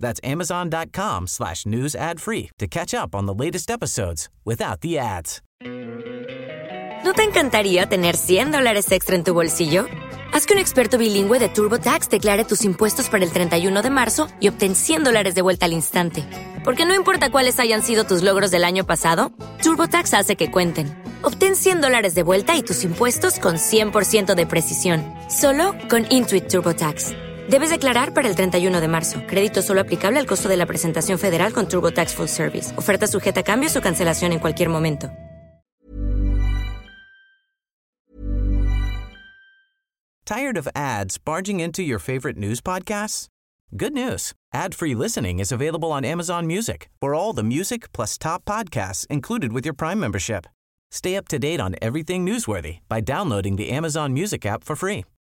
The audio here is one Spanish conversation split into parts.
That's amazon.com slash news ad free to catch up on the latest episodes without the ads. ¿No te encantaría tener 100 dólares extra en tu bolsillo? Haz que un experto bilingüe de TurboTax declare tus impuestos para el 31 de marzo y obtén 100 dólares de vuelta al instante. Porque no importa cuáles hayan sido tus logros del año pasado, TurboTax hace que cuenten. Obtén 100 dólares de vuelta y tus impuestos con 100% de precisión, solo con Intuit TurboTax. Debes declarar para el 31 de marzo. Crédito solo aplicable al costo de la presentación federal con TurboTax Full Service. Oferta sujeta a cambios o cancelación en cualquier momento. Tired of ads barging into your favorite news podcasts? Good news. Ad-free listening is available on Amazon Music. For all the music plus top podcasts included with your Prime membership. Stay up to date on everything newsworthy by downloading the Amazon Music app for free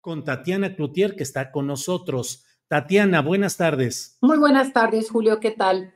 Con Tatiana Cloutier, que está con nosotros. Tatiana, buenas tardes. Muy buenas tardes, Julio. ¿Qué tal?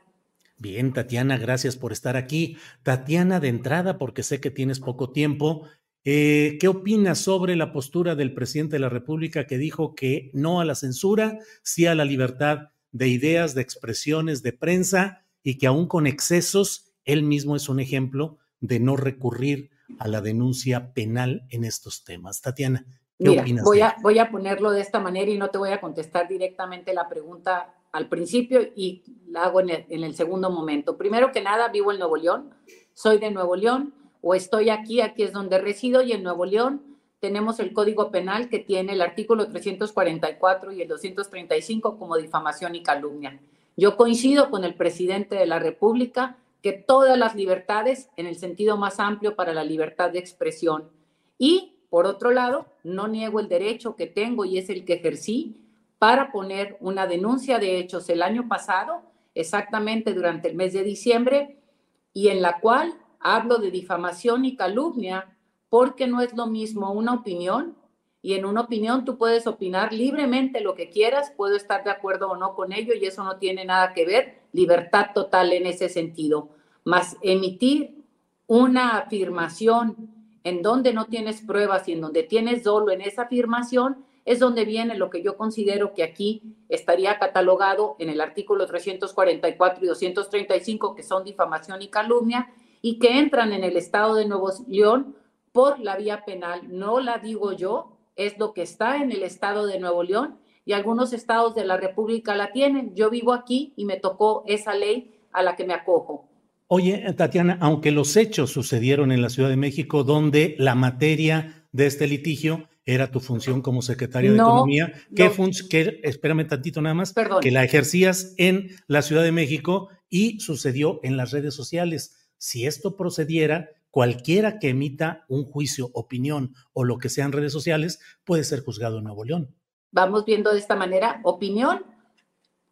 Bien, Tatiana, gracias por estar aquí. Tatiana, de entrada, porque sé que tienes poco tiempo, eh, ¿Qué opinas sobre la postura del presidente de la República que dijo que no a la censura, sí a la libertad de ideas, de expresiones, de prensa y que aún con excesos, él mismo es un ejemplo de no recurrir a la denuncia penal en estos temas? Tatiana, ¿qué Mira? Voy a, voy a ponerlo de esta manera y no te voy a contestar directamente la pregunta al principio y la hago en el, en el segundo momento. Primero que nada, vivo en Nuevo León, soy de Nuevo León o estoy aquí, aquí es donde resido y en Nuevo León tenemos el Código Penal que tiene el artículo 344 y el 235 como difamación y calumnia. Yo coincido con el presidente de la República que todas las libertades en el sentido más amplio para la libertad de expresión y por otro lado, no niego el derecho que tengo y es el que ejercí para poner una denuncia de hechos el año pasado, exactamente durante el mes de diciembre, y en la cual hablo de difamación y calumnia porque no es lo mismo una opinión y en una opinión tú puedes opinar libremente lo que quieras, puedo estar de acuerdo o no con ello y eso no tiene nada que ver, libertad total en ese sentido, más emitir una afirmación en donde no tienes pruebas y en donde tienes dolo en esa afirmación, es donde viene lo que yo considero que aquí estaría catalogado en el artículo 344 y 235, que son difamación y calumnia, y que entran en el estado de Nuevo León por la vía penal. No la digo yo, es lo que está en el estado de Nuevo León y algunos estados de la República la tienen. Yo vivo aquí y me tocó esa ley a la que me acojo. Oye, Tatiana, aunque los hechos sucedieron en la Ciudad de México, donde la materia de este litigio era tu función como secretaria de No, Economía, ¿qué no. qué- espérame tantito nada más, Perdón. que la ejercías en la Ciudad de México y sucedió en las redes sociales. Si esto procediera, cualquiera que emita un juicio, opinión o lo que sea en redes sociales puede ser juzgado en Nuevo León. Vamos viendo de esta manera, opinión,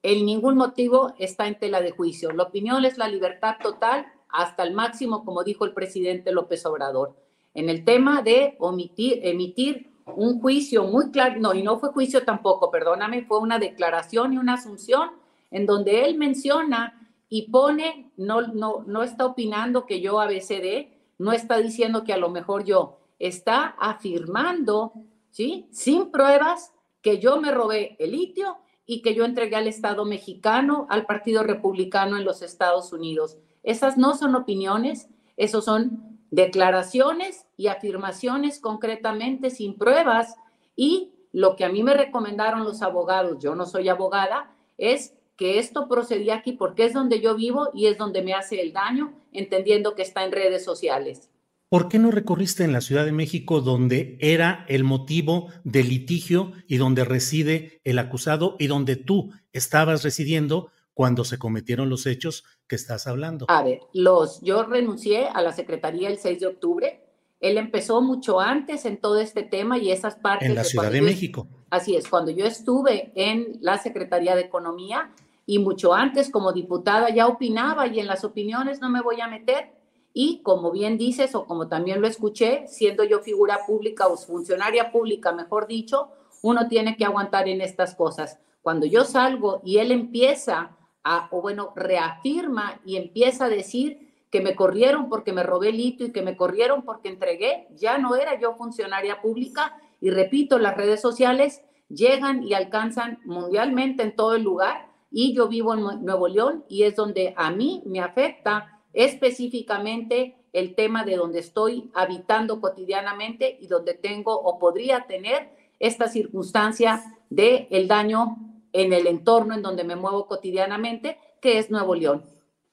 en ningún motivo está en tela de juicio. La opinión es la libertad total hasta el máximo, como dijo el presidente López Obrador. En el tema de omitir, emitir un juicio muy claro, no, y no fue juicio tampoco, perdóname, fue una declaración y una asunción en donde él menciona y pone, no, no, no está opinando que yo ABCD, no está diciendo que a lo mejor yo, está afirmando, ¿sí? Sin pruebas, que yo me robé el litio y que yo entregué al Estado mexicano, al Partido Republicano en los Estados Unidos. Esas no son opiniones, Esos son declaraciones y afirmaciones concretamente sin pruebas y lo que a mí me recomendaron los abogados, yo no soy abogada, es que esto procedía aquí porque es donde yo vivo y es donde me hace el daño, entendiendo que está en redes sociales. ¿Por qué no recorriste en la Ciudad de México donde era el motivo del litigio y donde reside el acusado y donde tú estabas residiendo cuando se cometieron los hechos que estás hablando? A ver, los, yo renuncié a la Secretaría el 6 de octubre. Él empezó mucho antes en todo este tema y esas partes. En la Ciudad de, México. así es, cuando yo estuve en la Secretaría de Economía y mucho antes como diputada ya opinaba y en las opiniones no me voy a meter y como bien dices, o como también lo escuché, siendo yo figura pública o funcionaria pública, mejor dicho, uno tiene que aguantar en estas cosas. Cuando yo salgo y él empieza a, o bueno, reafirma y empieza a decir que me corrieron porque me robé litio y que me corrieron porque entregué, ya no era yo funcionaria pública. Y repito, las redes sociales llegan y alcanzan mundialmente en todo el lugar y yo vivo en Nuevo León y es donde a mí me afecta específicamente el tema de donde estoy habitando cotidianamente y donde tengo o podría tener esta circunstancia de el daño en el entorno en donde me muevo cotidianamente, que es Nuevo León.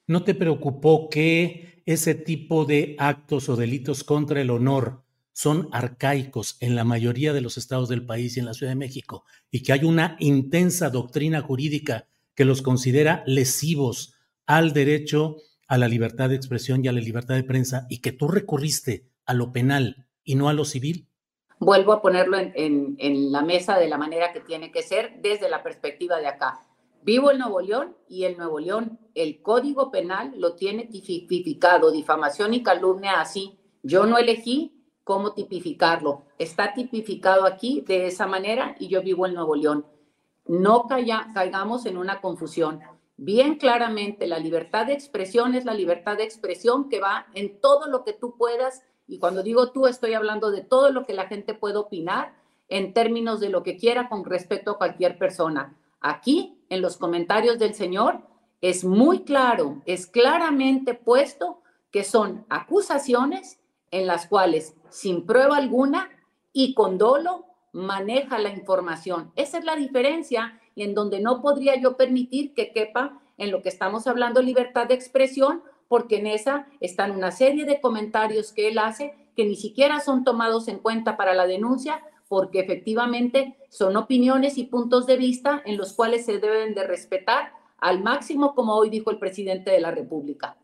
¿No te preocupó que ese tipo de actos o delitos contra el honor son arcaicos en la mayoría de los estados del país y en la Ciudad de México y que hay una intensa doctrina jurídica que los considera lesivos al derecho a la libertad de expresión y a la libertad de prensa y que tú recurriste a lo penal y no a lo civil? Vuelvo a ponerlo en, la mesa de la manera que tiene que ser desde la perspectiva de acá. Vivo en Nuevo León y el Nuevo León, el Código Penal lo tiene tipificado, difamación y calumnia así. Yo no elegí cómo tipificarlo. Está tipificado aquí de esa manera y yo vivo en Nuevo León. No caigamos en una confusión bien claramente, la libertad de expresión es la libertad de expresión que va en todo lo que tú puedas, y cuando digo tú estoy hablando de todo lo que la gente puede opinar en términos de lo que quiera con respecto a cualquier persona. Aquí, en los comentarios del Señor, es muy claro, es claramente puesto que son acusaciones en las cuales, sin prueba alguna y con dolo, maneja la información. Esa es la diferencia y en donde no podría yo permitir que quepa en lo que estamos hablando libertad de expresión, porque en esa están una serie de comentarios que él hace que ni siquiera son tomados en cuenta para la denuncia, porque efectivamente son opiniones y puntos de vista en los cuales se deben de respetar al máximo, como hoy dijo el presidente de la República.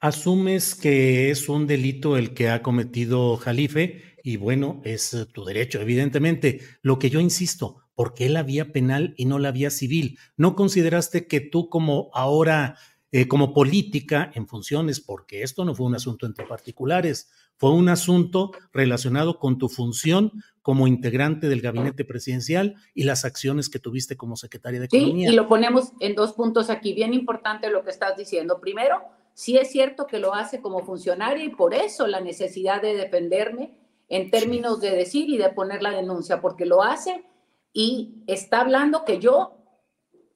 Asumes que es un delito el que ha cometido Jalife y bueno, es tu derecho, evidentemente. Lo que yo insisto, ¿por qué la vía penal y no la vía civil? ¿No consideraste que tú como ahora, eh, como política en funciones, porque esto no fue un asunto entre particulares, fue un asunto relacionado con tu función como integrante del gabinete presidencial y las acciones que tuviste como secretaria de Economía? Sí, y lo ponemos en dos puntos aquí, bien importante lo que estás diciendo. Primero, sí es cierto que lo hace como funcionaria y por eso la necesidad de defenderme en términos de decir y de poner la denuncia, porque lo hace y está hablando que yo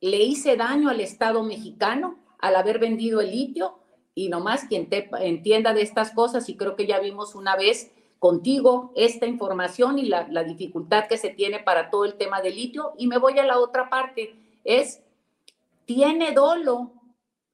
le hice daño al Estado mexicano al haber vendido el litio y nomás quien te entienda de estas cosas y creo que ya vimos una vez contigo esta información y la, la dificultad que se tiene para todo el tema del litio. Y me voy a la otra parte, es, tiene dolo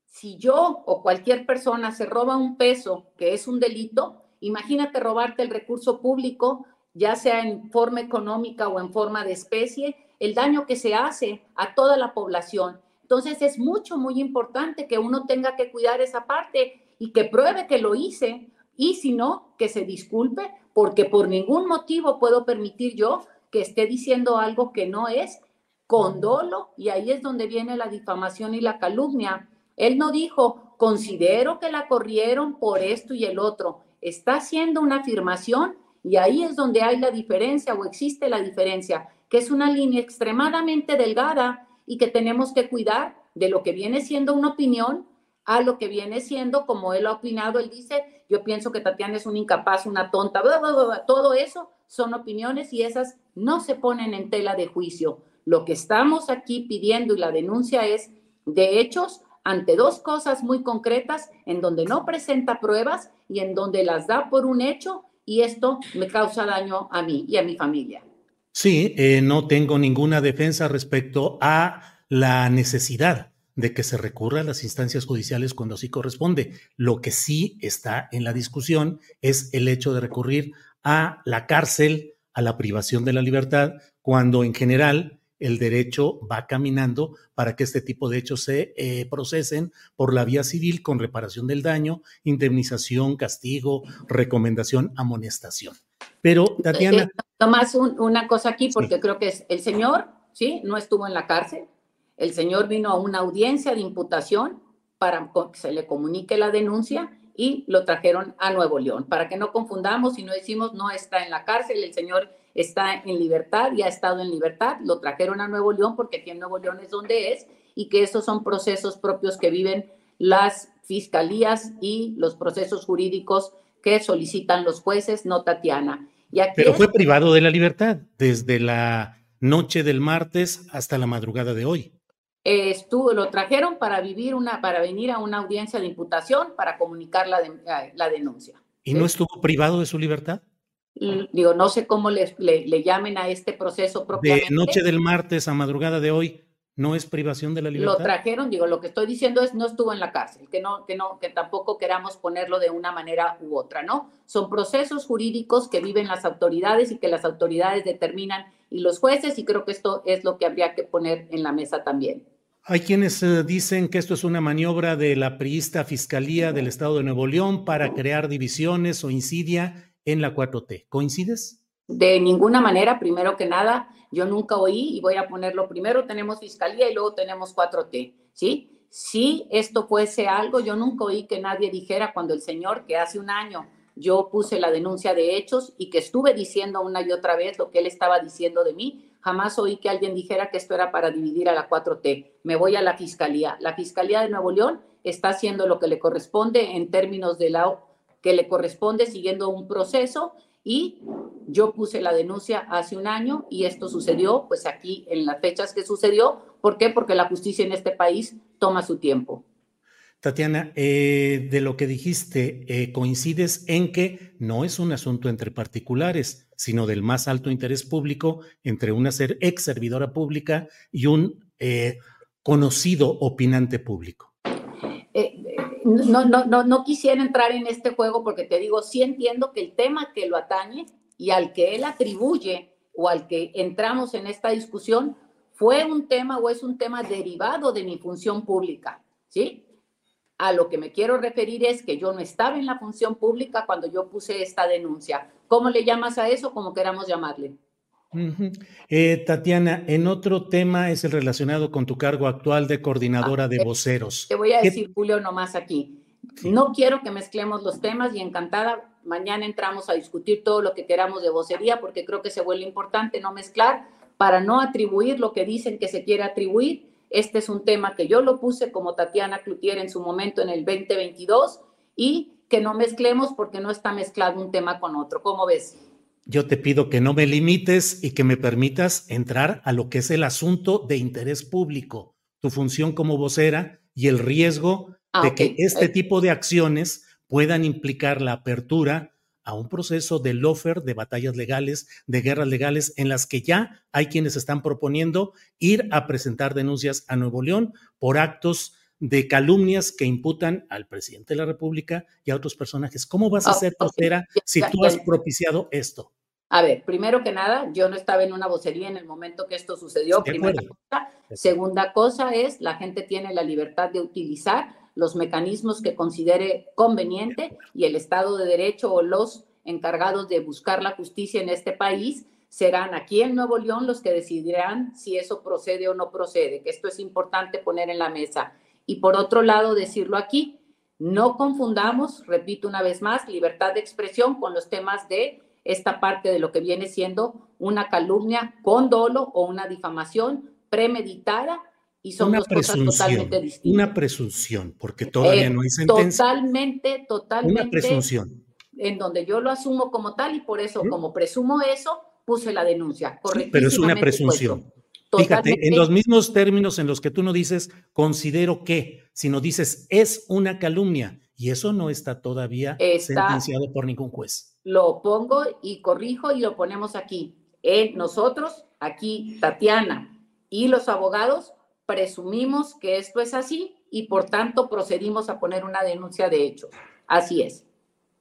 si yo o cualquier persona se roba un peso, que es un delito, imagínate robarte el recurso público ya sea en forma económica o en forma de especie, el daño que se hace a toda la población. Entonces es mucho, muy importante que uno tenga que cuidar esa parte y que pruebe que lo hice y si no, que se disculpe, porque por ningún motivo puedo permitir yo que esté diciendo algo que no es con dolo y ahí es donde viene la difamación y la calumnia. Él no dijo, considero que la corrieron por esto y el otro. Está haciendo una afirmación y ahí es donde hay la diferencia o existe la diferencia, que es una línea extremadamente delgada y que tenemos que cuidar de lo que viene siendo una opinión a lo que viene siendo, como él ha opinado, él dice, yo pienso que Tatiana es una incapaz, una tonta, todo eso son opiniones y esas no se ponen en tela de juicio. Lo que estamos aquí pidiendo y la denuncia es de hechos ante dos cosas muy concretas en donde no presenta pruebas y en donde las da por un hecho y esto me causa daño a mí y a mi familia. Sí, eh, no tengo ninguna defensa respecto a la necesidad de que se recurra a las instancias judiciales cuando así corresponde. Lo que sí está en la discusión es el hecho de recurrir a la cárcel, a la privación de la libertad, cuando en general el derecho va caminando para que este tipo de hechos se eh, procesen por la vía civil con reparación del daño, indemnización, castigo, recomendación, amonestación. Pero, eh, Tatiana. Eh, nomás una cosa aquí, porque creo que es el señor, ¿sí? No estuvo en la cárcel. El señor vino a una audiencia de imputación para que se le comunique la denuncia y lo trajeron a Nuevo León. Para que no confundamos y no decimos no está en la cárcel, el señor está en libertad y ha estado en libertad, lo trajeron a Nuevo León porque aquí en Nuevo León es donde es y que esos son procesos propios que viven las fiscalías y los procesos jurídicos que solicitan los jueces, no Tatiana. Pero fue privado de la libertad desde la noche del martes hasta la madrugada de hoy. estuvo, lo trajeron para vivir una, para venir a una audiencia de imputación para comunicar la, eh, la denuncia. ¿Y no estuvo privado de su libertad? Digo, no sé cómo le, le, llamen a este proceso propiamente. De noche del martes a madrugada de hoy, ¿no es privación de la libertad? Lo trajeron, digo, lo que estoy diciendo es no estuvo en la cárcel, que no, que no, que tampoco queramos ponerlo de una manera u otra, ¿no? Son procesos jurídicos que viven las autoridades y que las autoridades determinan y los jueces, y creo que esto es lo que habría que poner en la mesa también. Hay quienes eh, dicen que esto es una maniobra de la priista Fiscalía del Estado de Nuevo León para crear divisiones o insidia en la 4T. ¿Coincides? De ninguna manera, primero que nada, yo nunca oí y voy a ponerlo primero, tenemos fiscalía y luego tenemos 4T, ¿sí? Si esto fuese algo, yo nunca oí que nadie dijera cuando el señor que hace un año yo puse la denuncia de hechos y que estuve diciendo una y otra vez lo que él estaba diciendo de mí, jamás oí que alguien dijera que esto era para dividir a la 4T. Me voy a la fiscalía. La fiscalía de Nuevo León está haciendo lo que le corresponde en términos de la que le corresponde siguiendo un proceso y yo puse la denuncia hace un año y esto sucedió pues aquí en las fechas que sucedió. ¿Por qué? Porque la justicia en este país toma su tiempo. Tatiana, eh, de lo que dijiste, eh, coincides en que no es un asunto entre particulares, sino del más alto interés público entre una ser ex servidora pública y un eh, conocido opinante público no, no, no, no quisiera entrar en este juego porque te digo, sí entiendo que el tema que lo atañe y al que él atribuye o al que entramos en esta discusión fue un tema o es un tema derivado de mi función pública, ¿sí? A lo que me quiero referir es que yo no estaba en la función pública cuando yo puse esta denuncia. ¿Cómo le llamas a eso? Como queramos llamarle. Eh, Tatiana, en otro tema es el relacionado con tu cargo actual de coordinadora ah, de voceros. Te voy a decir, Julio, nomás aquí. No quiero que mezclemos los temas y encantada, mañana entramos a discutir todo lo que queramos de vocería porque creo que se vuelve importante no mezclar para no atribuir lo que dicen que se quiere atribuir. Este es un tema que yo lo puse como Tatiana Cloutier en su momento en el 2022 y que no mezclemos porque no está mezclado un tema con otro. ¿Cómo ves? Yo te pido que no me limites y que me permitas entrar a lo que es el asunto de interés público, tu función como vocera y el riesgo ah, de que este tipo de acciones puedan implicar la apertura a un proceso de lofer, de batallas legales, de guerras legales, en las que ya hay quienes están proponiendo ir a presentar denuncias a Nuevo León por actos de calumnias que imputan al presidente de la República y a otros personajes. ¿Cómo vas a ah, ser vocera si tú has propiciado esto? A ver, primero que nada, yo no estaba en una vocería en el momento que esto sucedió. Primera cosa. Segunda cosa es, la gente tiene la libertad de utilizar los mecanismos que considere conveniente y el Estado de Derecho o los encargados de buscar la justicia en este país serán aquí en Nuevo León los que decidirán si eso procede o no procede, que esto es importante poner en la mesa. Y por otro lado, decirlo aquí, no confundamos, repito una vez más, libertad de expresión con los temas de esta parte de lo que viene siendo una calumnia con dolo o una difamación premeditada y son dos cosas totalmente distintas. Una presunción, porque todavía eh, no hay sentencia. Totalmente, totalmente. Una presunción. En donde yo lo asumo como tal y por eso, como presumo eso, puse la denuncia. pero es una presunción. Fíjate, en los mismos términos en los que tú no dices considero que, sino dices es una calumnia y eso no está todavía sentenciado por ningún juez. Lo pongo y corrijo y lo ponemos aquí. Eh, nosotros, aquí, Tatiana y los abogados, presumimos que esto es así y por tanto procedimos a poner una denuncia de hecho. Así es.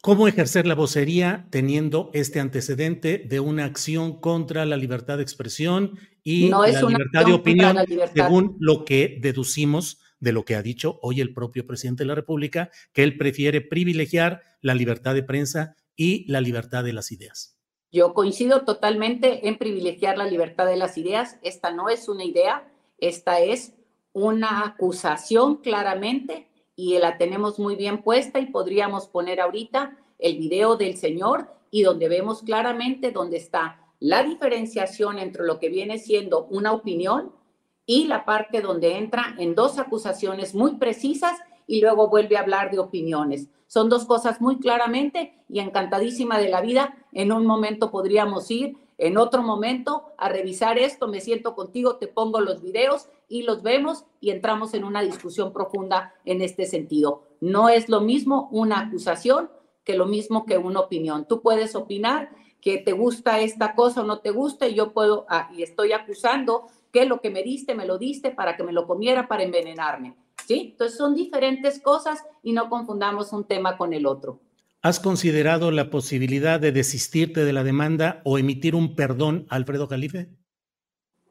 ¿Cómo ejercer la vocería teniendo este antecedente de una acción contra la libertad de expresión y la libertad de opinión, según lo que deducimos de lo que ha dicho hoy el propio presidente de la República, que él prefiere privilegiar la libertad de prensa y la libertad de las ideas? Yo coincido totalmente en privilegiar la libertad de las ideas. Esta no es una idea, esta es una acusación claramente y la tenemos muy bien puesta y podríamos poner ahorita el video del Señor y donde vemos claramente dónde está la diferenciación entre lo que viene siendo una opinión y la parte donde entra en dos acusaciones muy precisas y luego vuelve a hablar de opiniones. Son dos cosas muy claramente y encantadísima de la vida. En un momento podríamos ir en otro momento a revisar esto, me siento contigo, te pongo los videos y los vemos y entramos en una discusión profunda en este sentido. No es lo mismo una acusación que lo mismo que una opinión. Tú puedes opinar que te gusta esta cosa o no te gusta y yo puedo, ah, y estoy acusando que lo que me diste, me lo diste para que me lo comiera para envenenarme. ¿Sí? Entonces son diferentes cosas y no confundamos un tema con el otro. ¿Has considerado la posibilidad de desistirte de la demanda o emitir un perdón Alfredo Calife?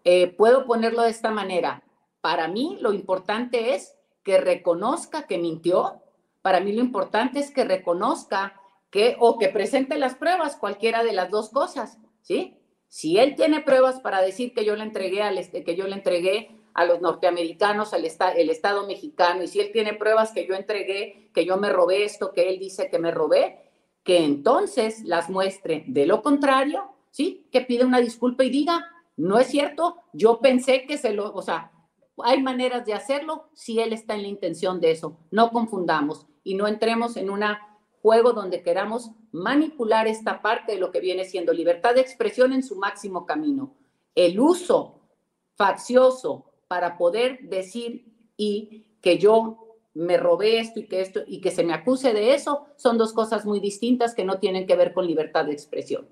Eh, puedo ponerlo de esta manera. Para mí lo importante es que reconozca que mintió. Para mí lo importante es que reconozca que o que presente las pruebas, cualquiera de las dos cosas, ¿sí? Si él tiene pruebas para decir que yo le entregué este, que yo le entregué a los norteamericanos, al Estado mexicano, y si él tiene pruebas que yo entregué, que yo me robé esto, que él dice que me robé, que entonces las muestre. De lo contrario, ¿sí? Que pide una disculpa y diga, no es cierto, yo pensé que se lo, o sea, hay maneras de hacerlo si él está en la intención de eso. No confundamos y no entremos en un juego donde queramos manipular esta parte de lo que viene siendo libertad de expresión en su máximo camino. El uso faccioso para poder decir y que yo me robé esto y que esto y que se me acuse de eso son dos cosas muy distintas que no tienen que ver con libertad de expresión.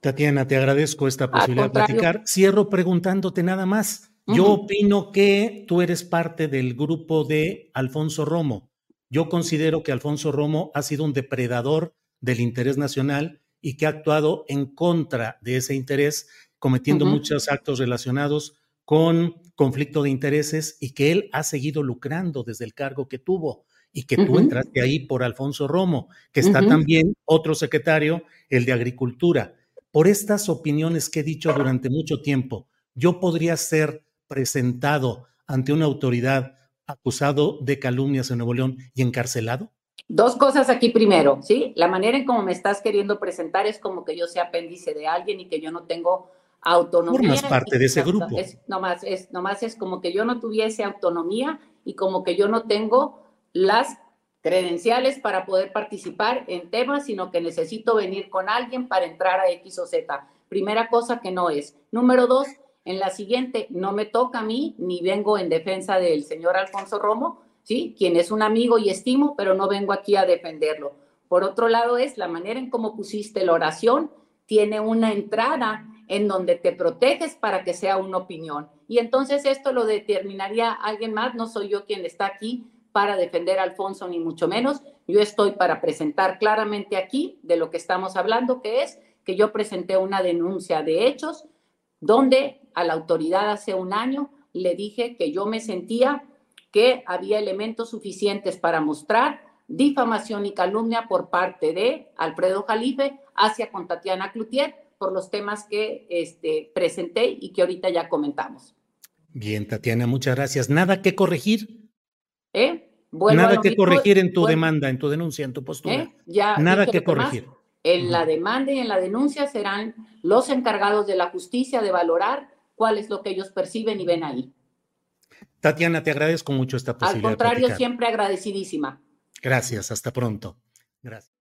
Tatiana, te agradezco esta posibilidad de platicar. Cierro preguntándote nada más. Yo opino que tú eres parte del grupo de Alfonso Romo. Yo considero que Alfonso Romo ha sido un depredador del interés nacional y que ha actuado en contra de ese interés, cometiendo muchos actos relacionados con conflicto de intereses y que él ha seguido lucrando desde el cargo que tuvo y que tú entraste ahí por Alfonso Romo, que está también otro secretario, el de Agricultura. Por estas opiniones que he dicho durante mucho tiempo, yo podría ser presentado ante una autoridad acusado de calumnias en Nuevo León y encarcelado? Dos cosas aquí primero, ¿sí? La manera en cómo me estás queriendo presentar es como que yo sea apéndice de alguien y que yo no tengo autonomía. Formas parte de ese grupo. Es, nomás, es, nomás es como que yo no tuviese autonomía y como que yo no tengo las credenciales para poder participar en temas, sino que necesito venir con alguien para entrar a X o Z. Primera cosa que no es. Número dos, en la siguiente, no me toca a mí, ni vengo en defensa del señor Alfonso Romo, ¿sí? Quien es un amigo y estimo, pero no vengo aquí a defenderlo. Por otro lado, es la manera en cómo pusiste la oración, tiene una entrada en donde te proteges para que sea una opinión. Y entonces esto lo determinaría alguien más, no soy yo quien está aquí para defender Alfonso, ni mucho menos. Yo estoy para presentar claramente aquí de lo que estamos hablando, que es que yo presenté una denuncia de hechos donde a la autoridad hace un año le dije que yo me sentía que había elementos suficientes para mostrar difamación y calumnia por parte de Alfredo Jalife hacia con Tatiana Cloutier por los temas que este, presenté y que ahorita ya comentamos. Bien, Tatiana, muchas gracias. ¿Nada que corregir? ¿Eh? Nada que corregir en tu demanda, en tu denuncia, en tu postura. ¿Eh? Ya Nada que corregir. En la demanda y en la denuncia serán los encargados de la justicia de valorar cuál es lo que ellos perciben y ven ahí. Tatiana, te agradezco mucho esta posibilidad. Al contrario, siempre agradecidísima. Gracias, hasta pronto. Gracias.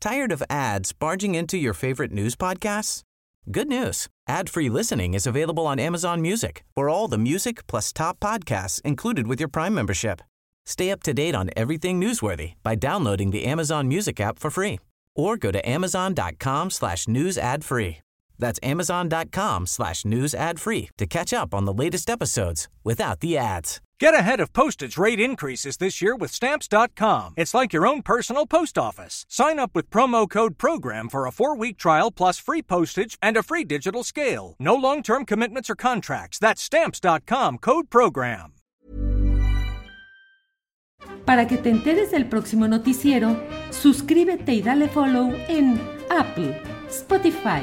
Tired of ads barging into your favorite news podcasts? Good news. Ad-free listening is available on Amazon Music for all the music plus top podcasts included with your Prime membership. Stay up to date on everything newsworthy by downloading the Amazon Music app for free or go to amazon.com slash news ad free. That's amazon.com slash news ad free to catch up on the latest episodes without the ads. Get ahead of postage rate increases this year with stamps.com. It's like your own personal post office. Sign up with promo code PROGRAM for a four week trial plus free postage and a free digital scale. No long term commitments or contracts. That's stamps.com code PROGRAM. Para que te enteres del próximo noticiero, suscríbete y dale follow en Apple, Spotify,